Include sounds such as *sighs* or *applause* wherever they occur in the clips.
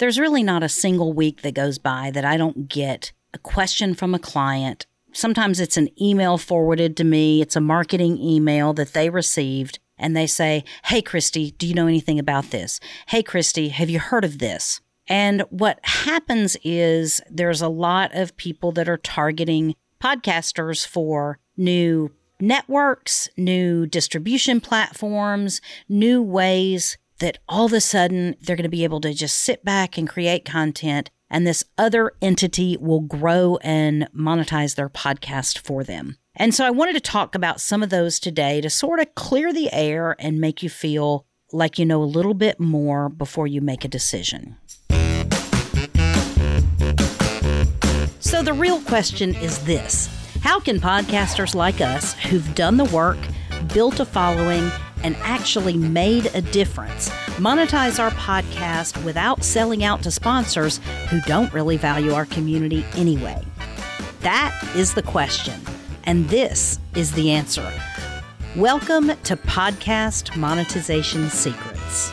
there's really not a single week that goes by that I don't get a question from a client. Sometimes it's an email forwarded to me, it's a marketing email that they received, and they say, Hey, Christy, do you know anything about this? Hey, Christy, have you heard of this? And what happens is there's a lot of people that are targeting podcasters for new networks, new distribution platforms, new ways that all of a sudden they're going to be able to just sit back and create content and this other entity will grow and monetize their podcast for them. And so I wanted to talk about some of those today to sort of clear the air and make you feel like you know a little bit more before you make a decision. So the real question is this How can podcasters like us who've done the work, built a following, and actually made a difference. Monetize our podcast without selling out to sponsors who don't really value our community anyway. That is the question, and this is the answer. Welcome to Podcast Monetization Secrets.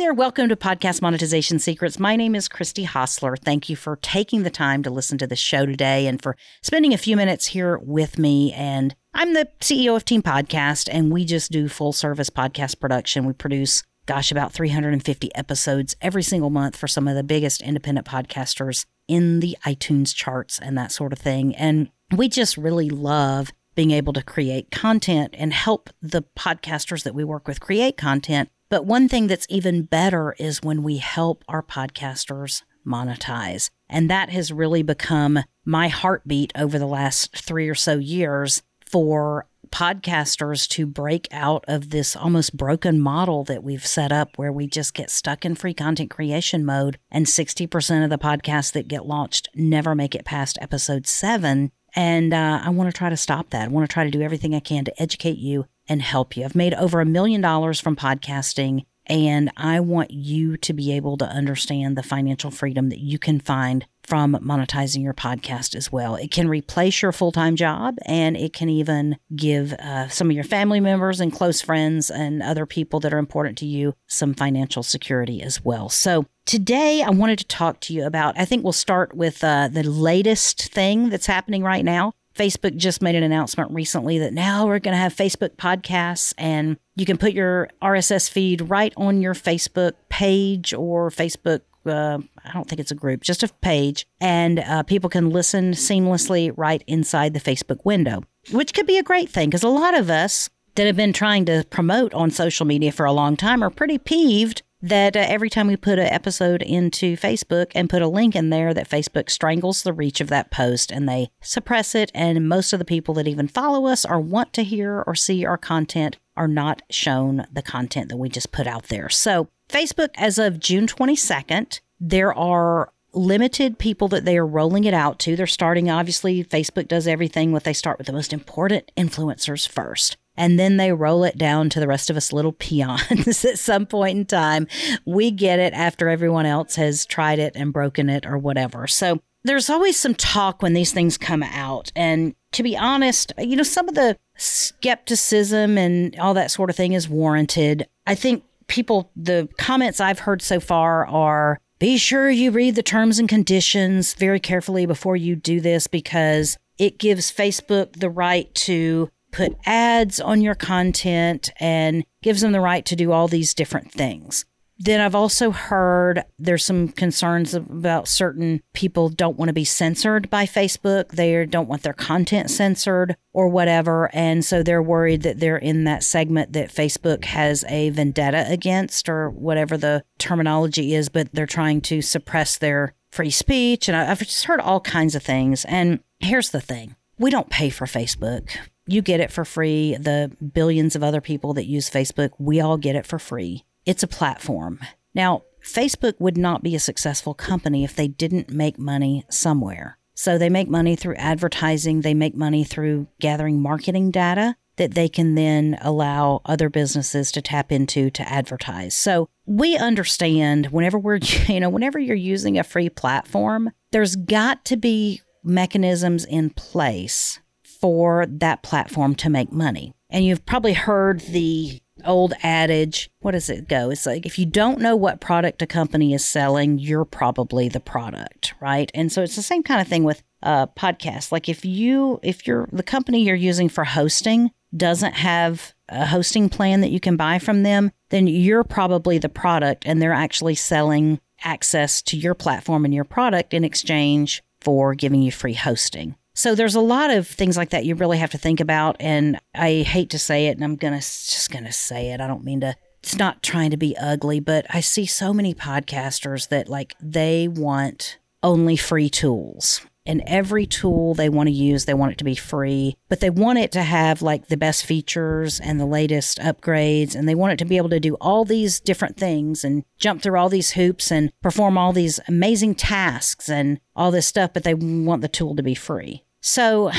There. Welcome to Podcast Monetization Secrets. My name is Christy Hostler. Thank you for taking the time to listen to the show today and for spending a few minutes here with me. And I'm the CEO of Team Podcast, and we just do full service podcast production. We produce, gosh, about 350 episodes every single month for some of the biggest independent podcasters in the iTunes charts and that sort of thing. And we just really love being able to create content and help the podcasters that we work with create content but one thing that's even better is when we help our podcasters monetize. And that has really become my heartbeat over the last three or so years for podcasters to break out of this almost broken model that we've set up where we just get stuck in free content creation mode and 60% of the podcasts that get launched never make it past episode seven. And uh, I want to try to stop that. I want to try to do everything I can to educate you and help you. I've made over a million dollars from podcasting, and I want you to be able to understand the financial freedom that you can find from monetizing your podcast as well. It can replace your full time job and it can even give uh, some of your family members and close friends and other people that are important to you some financial security as well. So, today I wanted to talk to you about, I think we'll start with uh, the latest thing that's happening right now. Facebook just made an announcement recently that now we're going to have Facebook podcasts and you can put your RSS feed right on your Facebook page or Facebook. Uh, I don't think it's a group, just a page, and uh, people can listen seamlessly right inside the Facebook window, which could be a great thing because a lot of us that have been trying to promote on social media for a long time are pretty peeved that uh, every time we put an episode into Facebook and put a link in there, that Facebook strangles the reach of that post and they suppress it. And most of the people that even follow us or want to hear or see our content are not shown the content that we just put out there. So, Facebook, as of June 22nd, there are limited people that they are rolling it out to. They're starting, obviously, Facebook does everything what they start with the most important influencers first and then they roll it down to the rest of us little peons *laughs* at some point in time. We get it after everyone else has tried it and broken it or whatever. So there's always some talk when these things come out. And to be honest, you know, some of the skepticism and all that sort of thing is warranted. I think people, the comments I've heard so far are be sure you read the terms and conditions very carefully before you do this because it gives Facebook the right to put ads on your content and gives them the right to do all these different things. Then I've also heard there's some concerns about certain people don't want to be censored by Facebook. They don't want their content censored or whatever. And so they're worried that they're in that segment that Facebook has a vendetta against or whatever the terminology is, but they're trying to suppress their free speech. And I've just heard all kinds of things. And here's the thing we don't pay for Facebook you get it for free. The billions of other people that use Facebook, we all get it for free. It's a platform. Now, Facebook would not be a successful company if they didn't make money somewhere. So they make money through advertising, they make money through gathering marketing data that they can then allow other businesses to tap into to advertise. So we understand whenever we're, *laughs* you know, whenever you're using a free platform, there's got to be mechanisms in place for that platform to make money. And you've probably heard the old adage. What does it go? It's like if you don't know what product a company is selling, you're probably the product, right? And so it's the same kind of thing with uh, podcasts. Like if you, if you're the company you're using for hosting doesn't have a hosting plan that you can buy from them, then you're probably the product and they're actually selling access to your platform and your product in exchange for giving you free hosting. So there's a lot of things like that you really have to think about. And I hate to say it, and I'm gonna just gonna say it. I don't mean to. It's not trying to be ugly, but I see so many podcasters that like they want only free tools and every tool they want to use, they want it to be free, but they want it to have like the best features and the latest upgrades. And they want it to be able to do all these different things and jump through all these hoops and perform all these amazing tasks and all this stuff, but they want the tool to be free. So,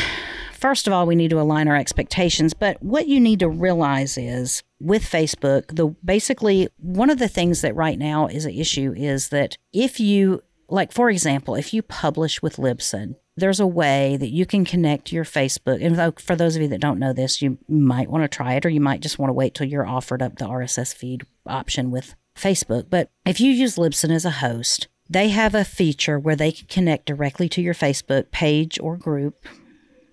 first of all, we need to align our expectations. But what you need to realize is with Facebook, the basically one of the things that right now is an issue is that if you like for example, if you publish with Libsyn, there's a way that you can connect your Facebook. And for those of you that don't know this, you might want to try it, or you might just want to wait till you're offered up the RSS feed option with Facebook. But if you use Libsyn as a host, they have a feature where they can connect directly to your Facebook page or group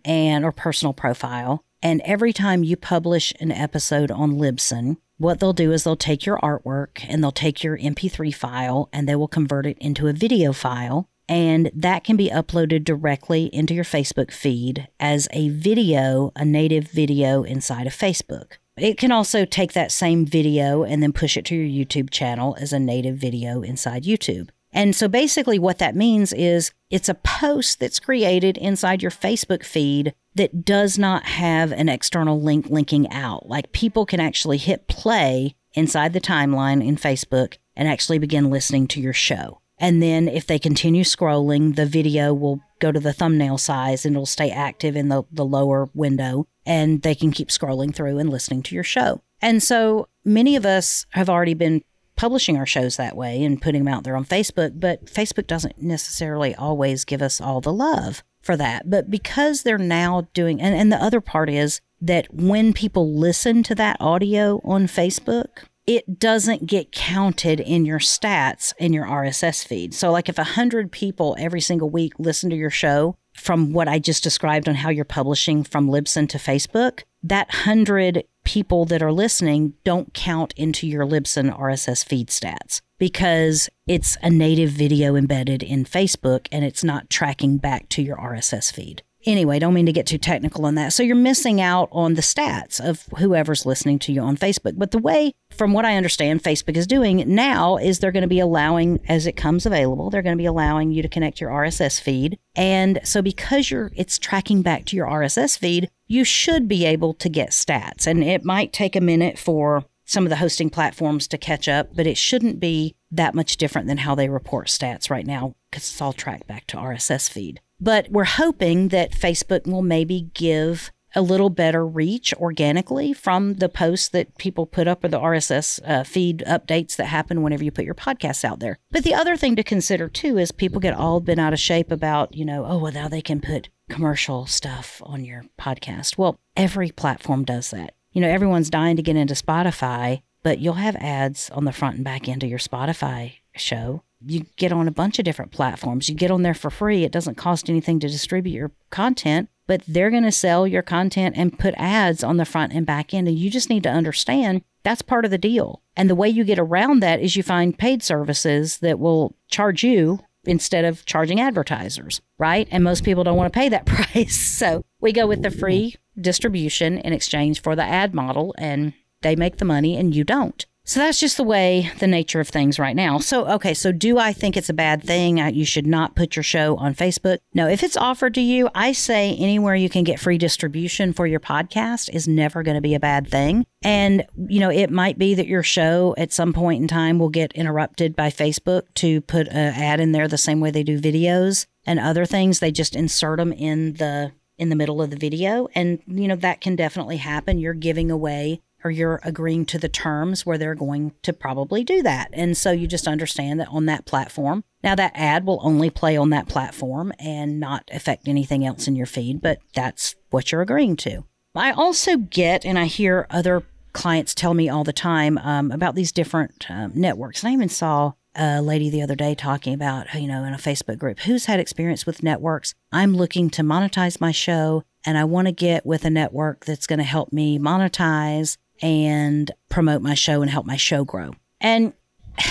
and or personal profile. And every time you publish an episode on Libsyn, what they'll do is they'll take your artwork and they'll take your MP3 file and they will convert it into a video file. And that can be uploaded directly into your Facebook feed as a video, a native video inside of Facebook. It can also take that same video and then push it to your YouTube channel as a native video inside YouTube. And so basically, what that means is it's a post that's created inside your Facebook feed that does not have an external link linking out. Like people can actually hit play inside the timeline in Facebook and actually begin listening to your show. And then if they continue scrolling, the video will go to the thumbnail size and it'll stay active in the, the lower window and they can keep scrolling through and listening to your show. And so many of us have already been publishing our shows that way and putting them out there on Facebook, but Facebook doesn't necessarily always give us all the love for that. But because they're now doing, and, and the other part is that when people listen to that audio on Facebook, it doesn't get counted in your stats in your RSS feed. So, like if 100 people every single week listen to your show from what I just described on how you're publishing from Libsyn to Facebook, that 100 people that are listening don't count into your Libsyn RSS feed stats because it's a native video embedded in Facebook and it's not tracking back to your RSS feed. Anyway, don't mean to get too technical on that. So you're missing out on the stats of whoever's listening to you on Facebook. But the way, from what I understand, Facebook is doing now is they're going to be allowing, as it comes available, they're going to be allowing you to connect your RSS feed. And so because you're, it's tracking back to your RSS feed, you should be able to get stats. And it might take a minute for some of the hosting platforms to catch up, but it shouldn't be that much different than how they report stats right now because it's all tracked back to RSS feed. But we're hoping that Facebook will maybe give a little better reach organically from the posts that people put up or the RSS uh, feed updates that happen whenever you put your podcasts out there. But the other thing to consider too is people get all bent out of shape about, you know, oh, well, now they can put commercial stuff on your podcast. Well, every platform does that. You know, everyone's dying to get into Spotify, but you'll have ads on the front and back end of your Spotify show you get on a bunch of different platforms. You get on there for free. It doesn't cost anything to distribute your content, but they're going to sell your content and put ads on the front and back end. And you just need to understand that's part of the deal. And the way you get around that is you find paid services that will charge you instead of charging advertisers, right? And most people don't want to pay that *laughs* price. So we go with the free distribution in exchange for the ad model, and they make the money and you don't. So that's just the way, the nature of things right now. So, okay, so do I think it's a bad thing? You should not put your show on Facebook? No, if it's offered to you, I say anywhere you can get free distribution for your podcast is never going to be a bad thing. And, you know, it might be that your show at some point in time will get interrupted by Facebook to put an ad in there the same way they do videos and other things. They just insert them in the in the middle of the video and you know that can definitely happen you're giving away or you're agreeing to the terms where they're going to probably do that. And so you just understand that on that platform. Now, that ad will only play on that platform and not affect anything else in your feed, but that's what you're agreeing to. I also get and I hear other clients tell me all the time um, about these different um, networks. And I even saw a lady the other day talking about, you know, in a Facebook group, who's had experience with networks. I'm looking to monetize my show and I want to get with a network that's going to help me monetize and promote my show and help my show grow. And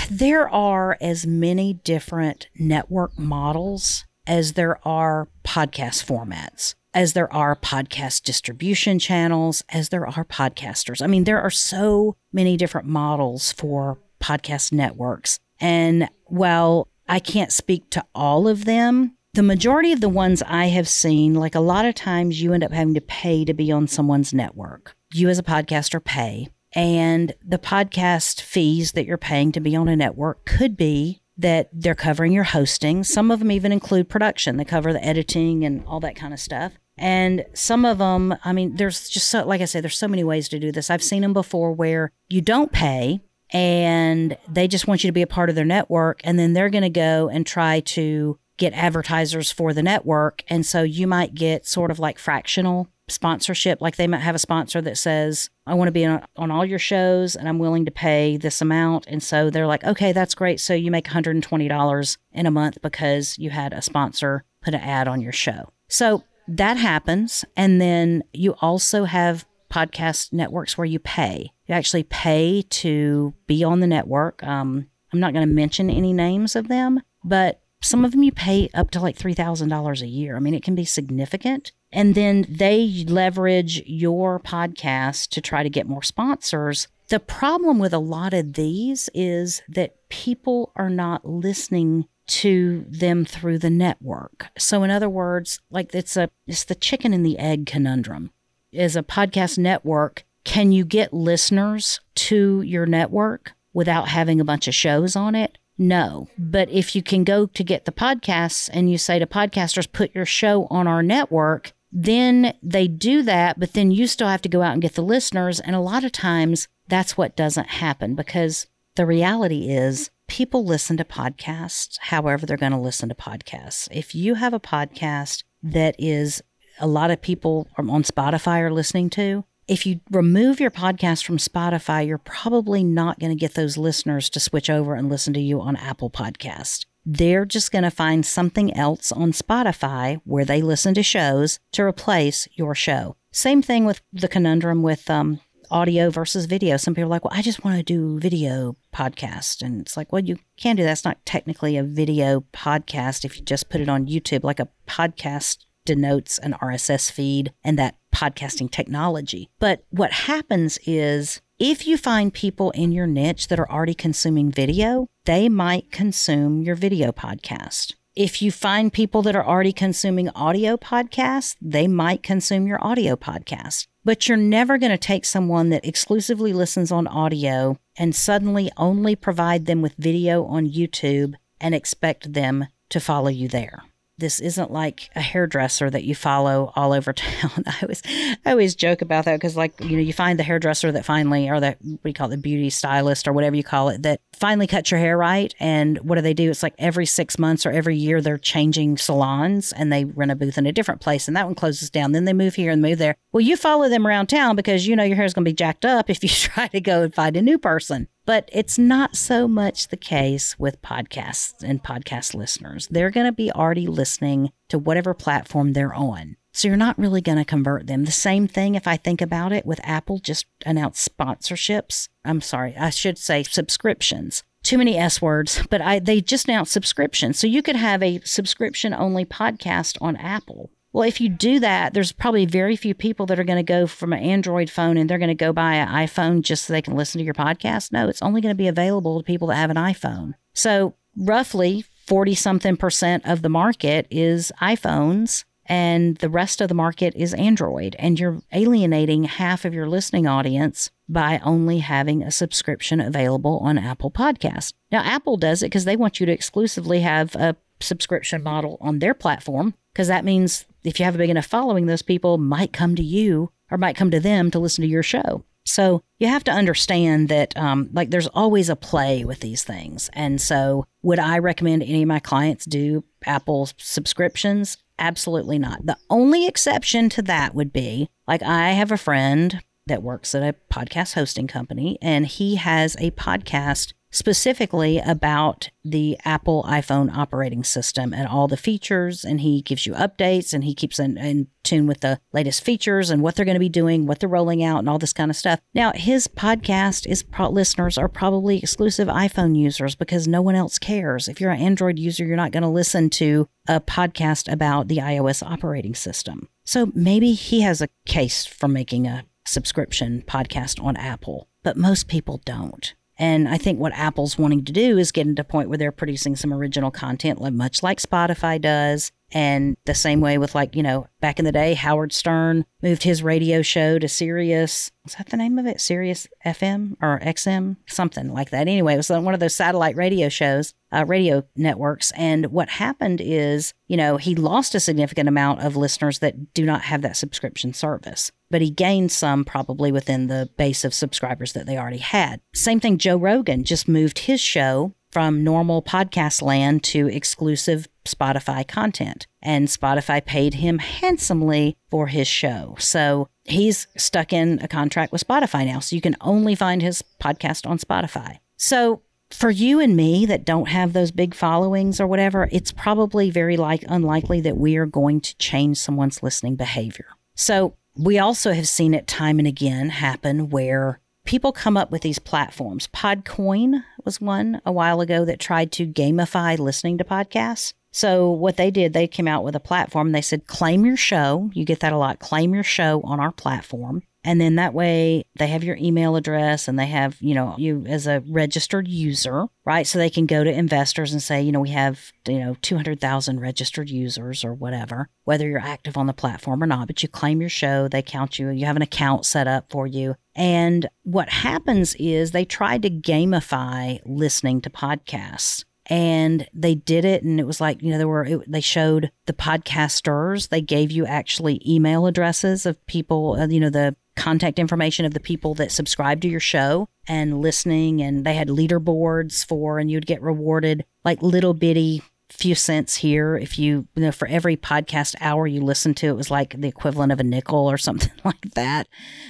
there are as many different network models as there are podcast formats, as there are podcast distribution channels, as there are podcasters. I mean, there are so many different models for podcast networks. And while I can't speak to all of them, the majority of the ones I have seen, like a lot of times you end up having to pay to be on someone's network. You as a podcaster pay. And the podcast fees that you're paying to be on a network could be that they're covering your hosting. Some of them even include production, they cover the editing and all that kind of stuff. And some of them, I mean, there's just so, like I said, there's so many ways to do this. I've seen them before where you don't pay and they just want you to be a part of their network. And then they're going to go and try to get advertisers for the network. And so you might get sort of like fractional sponsorship. Like they might have a sponsor that says, I want to be on, on all your shows and I'm willing to pay this amount. And so they're like, okay, that's great. So you make $120 in a month because you had a sponsor put an ad on your show. So that happens. And then you also have podcast networks where you pay. You actually pay to be on the network. Um, I'm not going to mention any names of them, but some of them you pay up to like $3,000 a year. I mean, it can be significant. And then they leverage your podcast to try to get more sponsors. The problem with a lot of these is that people are not listening to them through the network. So in other words, like it's a it's the chicken and the egg conundrum. As a podcast network, can you get listeners to your network without having a bunch of shows on it? No. But if you can go to get the podcasts and you say to podcasters, put your show on our network, then they do that, but then you still have to go out and get the listeners. And a lot of times that's what doesn't happen because the reality is people listen to podcasts however they're going to listen to podcasts. If you have a podcast that is a lot of people on Spotify are listening to, if you remove your podcast from Spotify, you're probably not going to get those listeners to switch over and listen to you on Apple Podcast. They're just going to find something else on Spotify where they listen to shows to replace your show. Same thing with the conundrum with um, audio versus video. Some people are like, well, I just want to do video podcast. And it's like, well, you can do that. It's not technically a video podcast if you just put it on YouTube. Like a podcast denotes an RSS feed and that podcasting technology. But what happens is if you find people in your niche that are already consuming video, they might consume your video podcast. If you find people that are already consuming audio podcasts, they might consume your audio podcast. But you're never going to take someone that exclusively listens on audio and suddenly only provide them with video on YouTube and expect them to follow you there this isn't like a hairdresser that you follow all over *laughs* town. I always, I always joke about that because, like, you know, you find the hairdresser that finally, or that we call it the beauty stylist or whatever you call it, that finally cuts your hair right. And what do they do? It's like every six months or every year they're changing salons and they rent a booth in a different place, and that one closes down. Then they move here and move there. Well, you follow them around town because you know your hair is going to be jacked up if you *laughs* try to go and find a new person. But it's not so much the case with podcasts and podcast listeners. They're going to be already listening to whatever platform they're on. So you're not really going to convert them. The same thing if I think about it with Apple just announced sponsorships. I'm sorry, I should say subscriptions. Too many S words, but I they just announced subscriptions. So you could have a subscription only podcast on Apple well, if you do that, there's probably very few people that are going to go from an Android phone and they're going to go buy an iPhone just so they can listen to your podcast. No, it's only going to be available to people that have an iPhone. So, roughly 40 something percent of the market is iPhones and the rest of the market is Android. And you're alienating half of your listening audience by only having a subscription available on Apple Podcast. Now, Apple does it because they want you to exclusively have a subscription model on their platform because that means if you have a big enough following, those people might come to you or might come to them to listen to your show. So you have to understand that, um, like, there's always a play with these things. And so, would I recommend any of my clients do Apple subscriptions? Absolutely not. The only exception to that would be like, I have a friend that works at a podcast hosting company, and he has a podcast specifically about the Apple iPhone operating system and all the features. And he gives you updates and he keeps in, in tune with the latest features and what they're going to be doing, what they're rolling out, and all this kind of stuff. Now, his podcast is pro- listeners are probably exclusive iPhone users because no one else cares. If you're an Android user, you're not going to listen to a podcast about the iOS operating system. So maybe he has a case for making a subscription podcast on Apple, but most people don't. And I think what Apple's wanting to do is get into a point where they're producing some original content, much like Spotify does. And the same way with, like, you know, back in the day, Howard Stern moved his radio show to Sirius. Is that the name of it? Sirius FM or XM? Something like that. Anyway, it was one of those satellite radio shows, uh, radio networks. And what happened is, you know, he lost a significant amount of listeners that do not have that subscription service but he gained some probably within the base of subscribers that they already had. Same thing, Joe Rogan just moved his show from normal podcast land to exclusive Spotify content. And Spotify paid him handsomely for his show. So he's stuck in a contract with Spotify now. So you can only find his podcast on Spotify. So for you and me that don't have those big followings or whatever, it's probably very like unlikely that we are going to change someone's listening behavior. So we also have seen it time and again happen where people come up with these platforms. Podcoin was one a while ago that tried to gamify listening to podcasts. So, what they did, they came out with a platform. They said, claim your show. You get that a lot. Claim your show on our platform. And then that way they have your email address and they have, you know, you as a registered user, right? So they can go to investors and say, you know, we have, you know, 200,000 registered users or whatever, whether you're active on the platform or not, but you claim your show, they count you, you have an account set up for you. And what happens is they tried to gamify listening to podcasts and they did it and it was like you know there were it, they showed the podcasters. They gave you actually email addresses of people uh, you know the contact information of the people that subscribe to your show and listening and they had leaderboards for and you'd get rewarded like little bitty few cents here if you, you know for every podcast hour you listen to it was like the equivalent of a nickel or *laughs* something like that.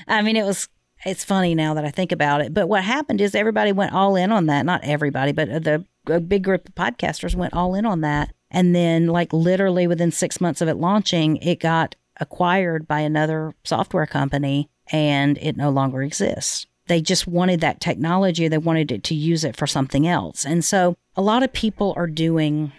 I mean it was it's funny now that i think about it but what happened is everybody went all in on that. Not everybody but the a big group of podcasters went all in on that and then like literally within six months of it launching it got acquired by another software company and it no longer exists. They just wanted that technology, they wanted it to use it for something else. And so a lot of people are doing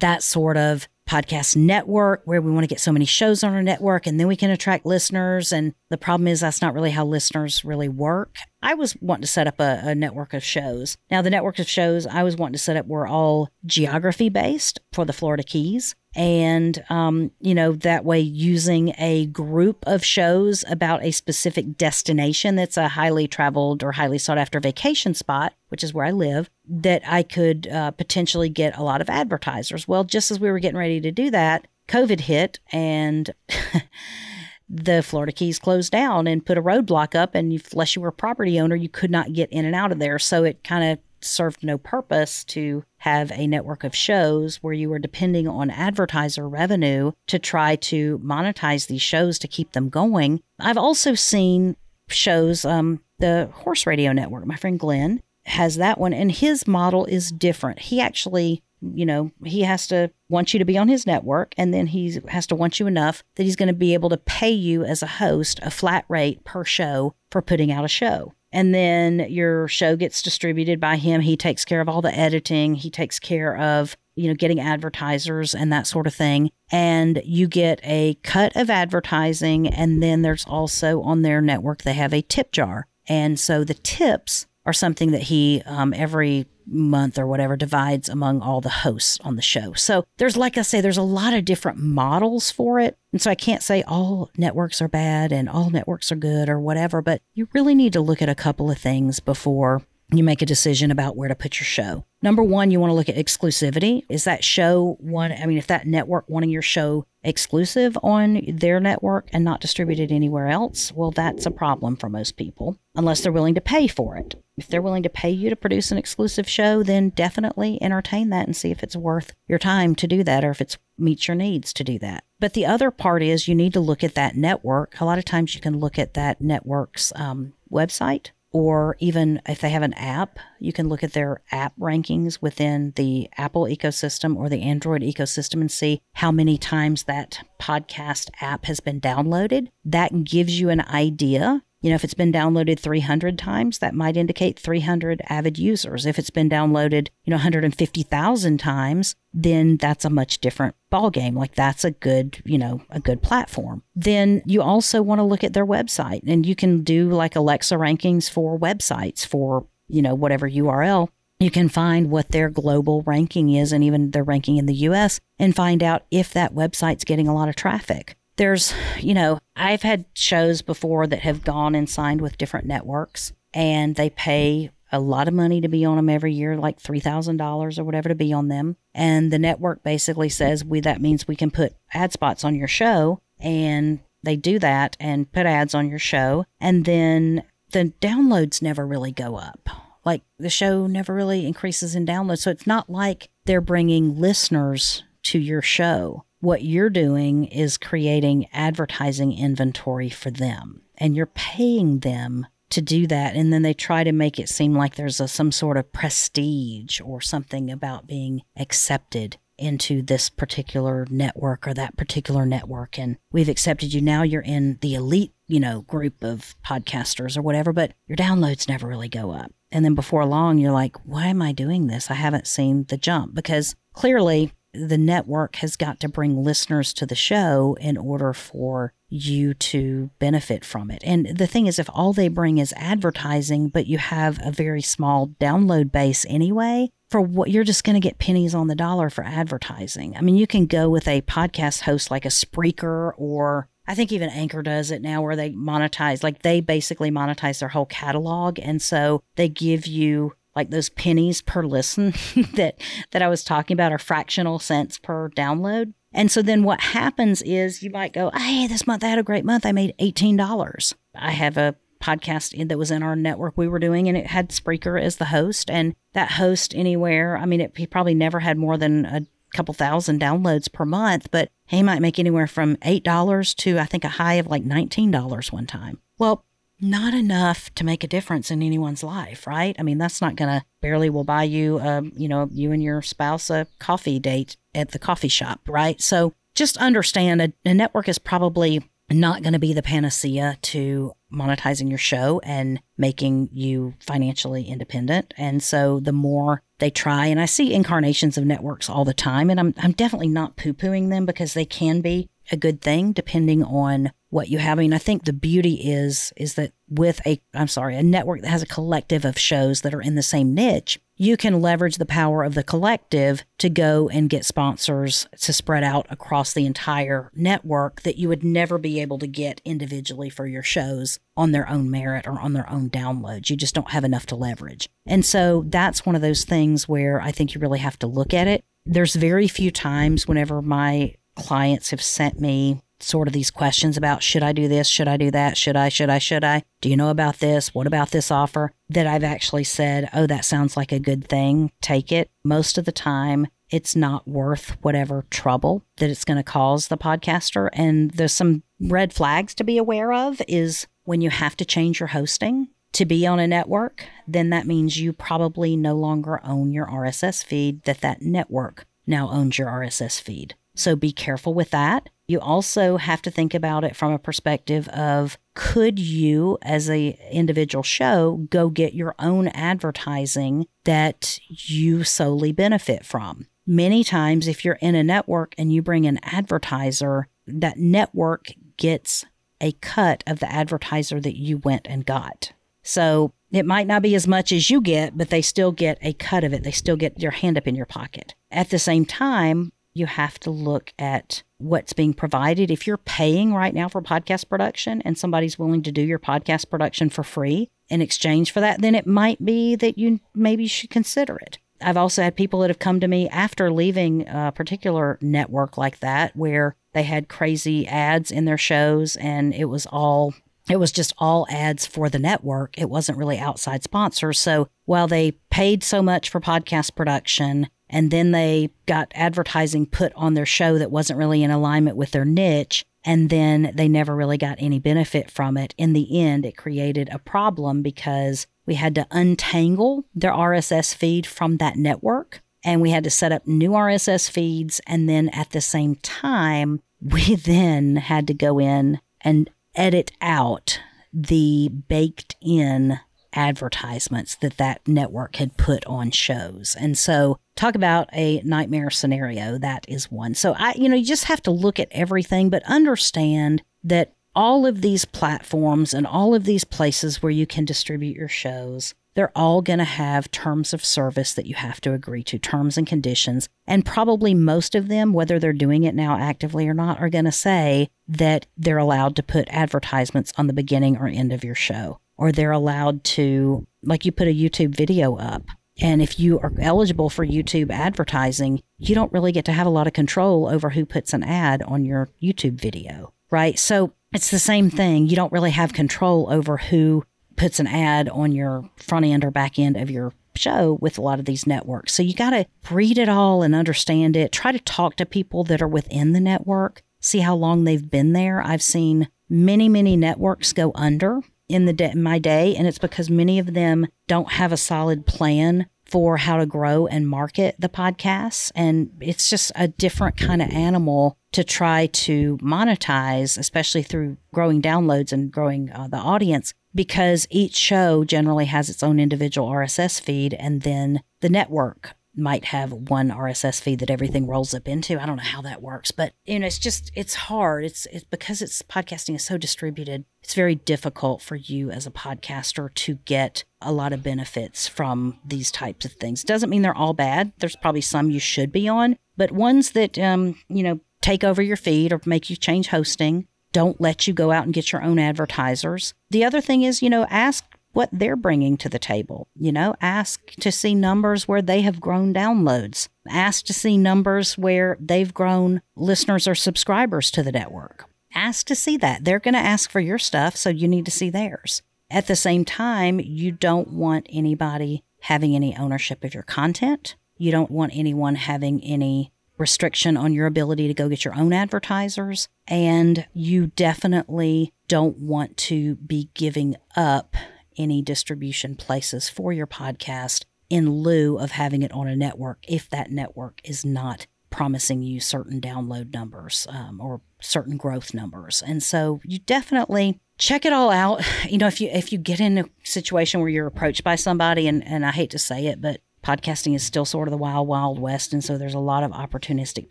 that sort of podcast network where we want to get so many shows on our network and then we can attract listeners. And the problem is that's not really how listeners really work. I was wanting to set up a, a, network of shows. Now, the network of shows I was wanting to set up were all geography based for the Florida Keys and um, you know that way using a group of shows about a specific destination that's a highly traveled or highly sought after vacation spot which is where i live that i could uh, potentially get a lot of advertisers well just as we were getting ready to do that covid hit and *laughs* the Florida Keys closed down and put a roadblock up, and unless you were a property owner, you could not get in and out of there. So it kind of served no purpose to have a network of shows where you were depending on advertiser revenue to try to monetize these shows to keep them going. I've also seen shows, um, the Horse Radio Network. My friend Glenn has that one, and his model is different. He actually you know, he has to want you to be on his network and then he has to want you enough that he's going to be able to pay you as a host a flat rate per show for putting out a show and then your show gets distributed by him. He takes care of all the editing, he takes care of, you know, getting advertisers and that sort of thing. And you get a cut of advertising. And then there's also on their network, they have a tip jar. And so the tips are something that he um, every month or whatever divides among all the hosts on the show. So there's, like I say, there's a lot of different models for it. And so I can't say all networks are bad and all networks are good or whatever, but you really need to look at a couple of things before you make a decision about where to put your show. Number one, you want to look at exclusivity. Is that show one? I mean, if that network wanting your show exclusive on their network and not distributed anywhere else, well, that's a problem for most people, unless they're willing to pay for it. If they're willing to pay you to produce an exclusive show, then definitely entertain that and see if it's worth your time to do that or if it meets your needs to do that. But the other part is you need to look at that network. A lot of times you can look at that network's um, website, or even if they have an app, you can look at their app rankings within the Apple ecosystem or the Android ecosystem and see how many times that podcast app has been downloaded. That gives you an idea you know, if it's been downloaded 300 times, that might indicate 300 avid users. If it's been downloaded, you know, 150,000 times, then that's a much different ballgame. Like that's a good, you know, a good platform. Then you also want to look at their website and you can do like Alexa rankings for websites for, you know, whatever URL. You can find what their global ranking is and even their ranking in the US and find out if that website's getting a lot of traffic there's, you know, I've had shows before that have gone and signed with different networks and they pay a lot of money to be on them every year, like $3,000 or whatever to be on them. And the network basically says, we, that means we can put ad spots on your show. And they do that and put ads on your show. And then the downloads never really go up. Like the show never really increases in downloads. So it's not like they're bringing listeners to your show what you're doing is creating advertising inventory for them and you're paying them to do that and then they try to make it seem like there's a, some sort of prestige or something about being accepted into this particular network or that particular network and we've accepted you. Now you're in the elite you know group of podcasters or whatever but your downloads never really go up. And then before long you're like why am i doing this? I haven't seen the jump because clearly the network has got to bring listeners to the show in order for you to benefit from it. And the thing is, if all they bring is advertising, but you have a very small download base anyway, for what you're just going to get pennies on the dollar for advertising. I mean, you can go with a podcast host like a Spreaker or I think even Anchor does it now where they monetize, like they basically monetize their whole catalog. And so they give you like those pennies per listen *laughs* that that I was talking about are fractional cents per download. And so then what happens is you might go, "Hey, this month I had a great month. I made $18." I have a podcast that was in our network we were doing and it had Spreaker as the host and that host anywhere, I mean it, he probably never had more than a couple thousand downloads per month, but he might make anywhere from $8 to I think a high of like $19 one time. Well, not enough to make a difference in anyone's life, right? I mean, that's not going to barely will buy you, um, you know, you and your spouse a coffee date at the coffee shop, right? So just understand a, a network is probably not going to be the panacea to monetizing your show and making you financially independent. And so the more they try, and I see incarnations of networks all the time, and I'm, I'm definitely not poo pooing them because they can be a good thing depending on what you have. I mean, I think the beauty is is that with a I'm sorry, a network that has a collective of shows that are in the same niche, you can leverage the power of the collective to go and get sponsors to spread out across the entire network that you would never be able to get individually for your shows on their own merit or on their own downloads. You just don't have enough to leverage. And so that's one of those things where I think you really have to look at it. There's very few times whenever my clients have sent me sort of these questions about should I do this? Should I do that? Should I? Should I? Should I? Do you know about this? What about this offer? That I've actually said, oh, that sounds like a good thing. Take it. Most of the time, it's not worth whatever trouble that it's going to cause the podcaster. And there's some red flags to be aware of is when you have to change your hosting to be on a network, then that means you probably no longer own your RSS feed, that that network now owns your RSS feed. So be careful with that. You also have to think about it from a perspective of could you as a individual show go get your own advertising that you solely benefit from? Many times if you're in a network and you bring an advertiser, that network gets a cut of the advertiser that you went and got. So it might not be as much as you get, but they still get a cut of it. They still get your hand up in your pocket. At the same time, you have to look at what's being provided. If you're paying right now for podcast production and somebody's willing to do your podcast production for free in exchange for that, then it might be that you maybe should consider it. I've also had people that have come to me after leaving a particular network like that where they had crazy ads in their shows and it was all it was just all ads for the network. It wasn't really outside sponsors. So while they paid so much for podcast production, and then they got advertising put on their show that wasn't really in alignment with their niche and then they never really got any benefit from it. In the end, it created a problem because we had to untangle their RSS feed from that network and we had to set up new RSS feeds. And then at the same time, *laughs* we then had to go in and edit out the baked in advertisements that that network had put on shows. And so talk about a nightmare scenario. That is one. So I, you know, you just have to look at everything, but understand that all of these platforms and all of these places where you can distribute your shows, they're all going to have terms of service that you have to agree to, terms and conditions. And probably most of them, whether they're doing it now actively or not, are going to say that they're allowed to put advertisements on the beginning or end of your show or they're allowed to, like you put a YouTube video up. And if you are eligible for YouTube advertising, you don't really get to have a lot of control over who puts an ad on your YouTube video, right? So it's the same thing. You don't really have control over who puts an ad on your front end or back end of your show with a lot of these networks. So you got to read it all and understand it. Try to talk to people that are within the network, see how long they've been there. I've seen many, many networks go under in the de- my day, and it's because many of them don't have a solid plan for how to grow and market the podcasts, and it's just a different kind of animal to try to monetize, especially through growing downloads and growing uh, the audience. Because each show generally has its own individual RSS feed, and then the network might have one RSS feed that everything rolls up into. I don't know how that works, but you know, it's just it's hard. It's it's because it's podcasting is so distributed. It's very difficult for you as a podcaster to get a lot of benefits from these types of things. Doesn't mean they're all bad. There's probably some you should be on, but ones that um, you know, take over your feed or make you change hosting don't let you go out and get your own advertisers. The other thing is, you know, ask what they're bringing to the table. You know, ask to see numbers where they have grown downloads, ask to see numbers where they've grown listeners or subscribers to the network. Ask to see that. They're going to ask for your stuff, so you need to see theirs. At the same time, you don't want anybody having any ownership of your content. You don't want anyone having any restriction on your ability to go get your own advertisers. And you definitely don't want to be giving up any distribution places for your podcast in lieu of having it on a network if that network is not promising you certain download numbers um, or certain growth numbers. And so you definitely check it all out. *sighs* You know, if you if you get in a situation where you're approached by somebody, and and I hate to say it, but podcasting is still sort of the wild wild west, and so there's a lot of opportunistic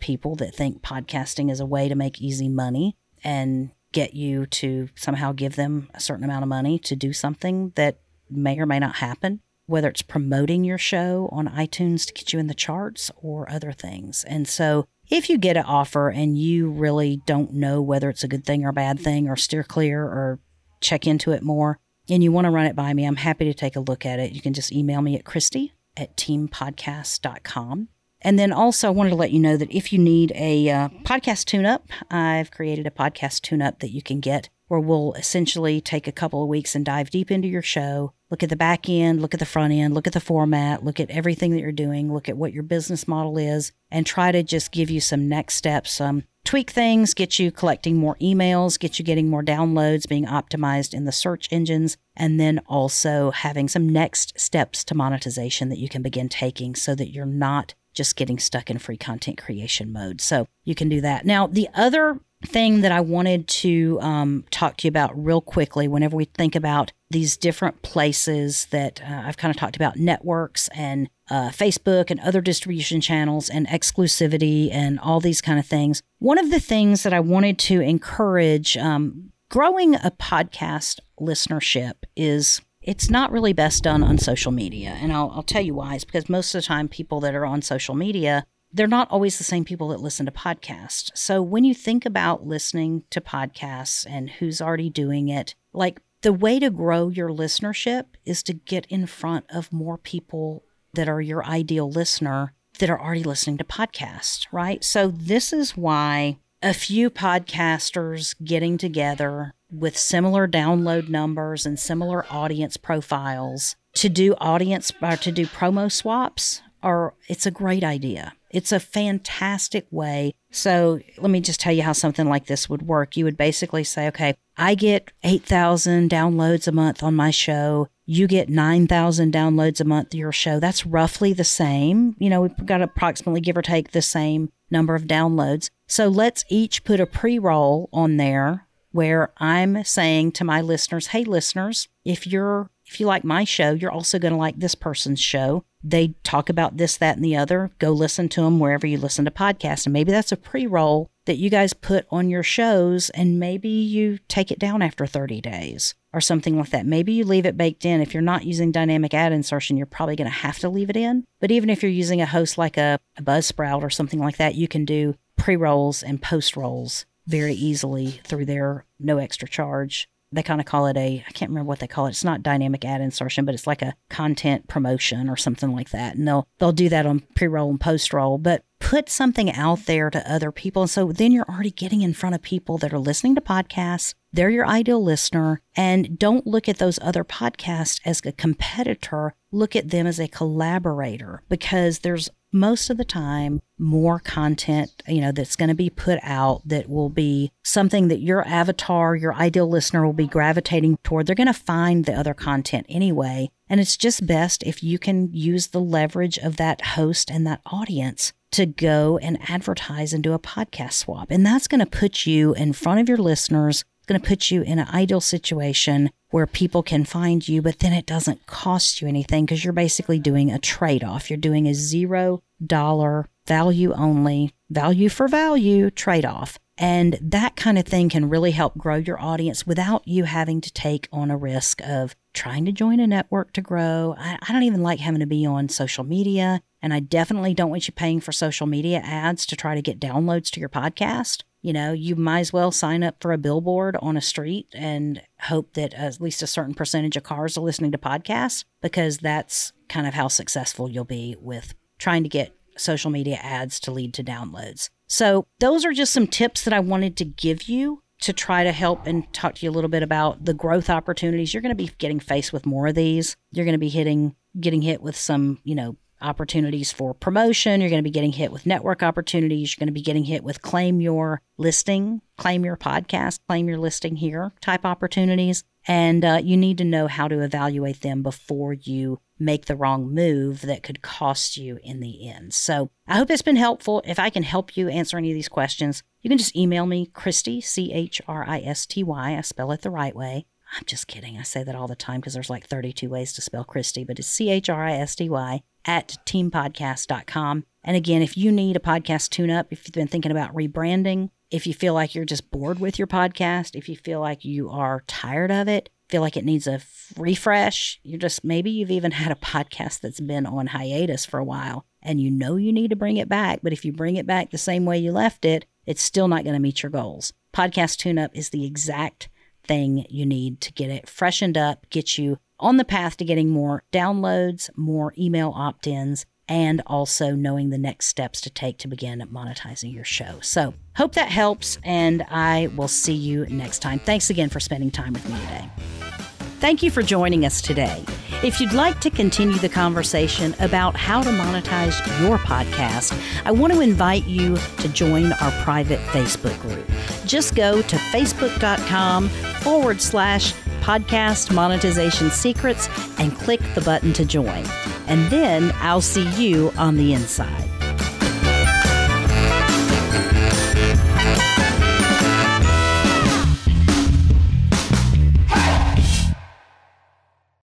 people that think podcasting is a way to make easy money and get you to somehow give them a certain amount of money to do something that may or may not happen, whether it's promoting your show on iTunes to get you in the charts or other things. And so if you get an offer and you really don't know whether it's a good thing or a bad thing or steer clear or check into it more and you want to run it by me, I'm happy to take a look at it. You can just email me at Christy at teampodcast.com. And then also, I wanted to let you know that if you need a uh, podcast tune up, I've created a podcast tune up that you can get where we'll essentially take a couple of weeks and dive deep into your show, look at the back end, look at the front end, look at the format, look at everything that you're doing, look at what your business model is, and try to just give you some next steps, um, tweak things, get you collecting more emails, get you getting more downloads, being optimized in the search engines, and then also having some next steps to monetization that you can begin taking so that you're not just getting stuck in free content creation mode. So you can do that. Now, the other thing that I wanted to um, talk to you about real quickly whenever we think about these different places that uh, I've kind of talked about networks and uh, Facebook and other distribution channels and exclusivity and all these kind of things. One of the things that I wanted to encourage um, growing a podcast listenership is it's not really best done on social media. And I'll, I'll tell you why. It's because most of the time, people that are on social media, they're not always the same people that listen to podcasts. So when you think about listening to podcasts and who's already doing it, like the way to grow your listenership is to get in front of more people that are your ideal listener that are already listening to podcasts, right? So this is why a few podcasters getting together with similar download numbers and similar audience profiles to do audience or to do promo swaps are, it's a great idea. It's a fantastic way. So let me just tell you how something like this would work. You would basically say, okay, I get 8,000 downloads a month on my show. You get 9,000 downloads a month your show. That's roughly the same. You know, we've got approximately, give or take, the same number of downloads. So let's each put a pre roll on there where I'm saying to my listeners, hey, listeners, if you're if you like my show, you're also going to like this person's show. They talk about this, that, and the other. Go listen to them wherever you listen to podcasts. And maybe that's a pre roll that you guys put on your shows, and maybe you take it down after 30 days or something like that. Maybe you leave it baked in. If you're not using dynamic ad insertion, you're probably going to have to leave it in. But even if you're using a host like a, a Buzzsprout or something like that, you can do pre rolls and post rolls very easily through there, no extra charge they kind of call it a I can't remember what they call it. It's not dynamic ad insertion, but it's like a content promotion or something like that. And they'll they'll do that on pre-roll and post-roll, but put something out there to other people. And so then you're already getting in front of people that are listening to podcasts. They're your ideal listener. And don't look at those other podcasts as a competitor. Look at them as a collaborator because there's most of the time more content, you know, that's going to be put out that will be something that your avatar, your ideal listener will be gravitating toward. They're going to find the other content anyway. And it's just best if you can use the leverage of that host and that audience to go and advertise and do a podcast swap. And that's going to put you in front of your listeners going to put you in an ideal situation where people can find you, but then it doesn't cost you anything because you're basically doing a trade off. You're doing a zero dollar value only, value for value trade off. And that kind of thing can really help grow your audience without you having to take on a risk of trying to join a network to grow. I, I, don't even like having to be on social media. And I definitely don't want you paying for social media ads to try to get downloads to your podcast. You know, you might as well sign up for a billboard on a street and hope that at least a certain percentage of cars are listening to podcasts because that's kind of how successful you'll be with trying to get social media ads to lead to downloads. So, those are just some tips that I wanted to give you to try to help and talk to you a little bit about the growth opportunities. You're going to be getting faced with more of these. You're going to be hitting getting hit with some, you know, opportunities for promotion. You're going to be getting hit with network opportunities. You're going to be getting hit with claim your listing, claim your podcast, claim your listing here type opportunities. And uh, you need to know how to evaluate them before you make the wrong move that could cost you in the end. So I hope it's been helpful. If I can help you answer any of these questions, you can just email me, Christy, C H R I S T Y. I spell it the right way. I'm just kidding. I say that all the time because there's like 32 ways to spell Christy, but it's C H R I S T Y at teampodcast.com. And again, if you need a podcast tune up, if you've been thinking about rebranding, if you feel like you're just bored with your podcast, if you feel like you are tired of it, feel like it needs a refresh, you're just maybe you've even had a podcast that's been on hiatus for a while and you know you need to bring it back. But if you bring it back the same way you left it, it's still not going to meet your goals. Podcast tune up is the exact thing you need to get it freshened up, get you on the path to getting more downloads, more email opt ins, and also knowing the next steps to take to begin monetizing your show. So, hope that helps, and I will see you next time. Thanks again for spending time with me today. Thank you for joining us today. If you'd like to continue the conversation about how to monetize your podcast, I want to invite you to join our private Facebook group. Just go to facebook.com forward slash podcast monetization secrets and click the button to join. And then I'll see you on the inside.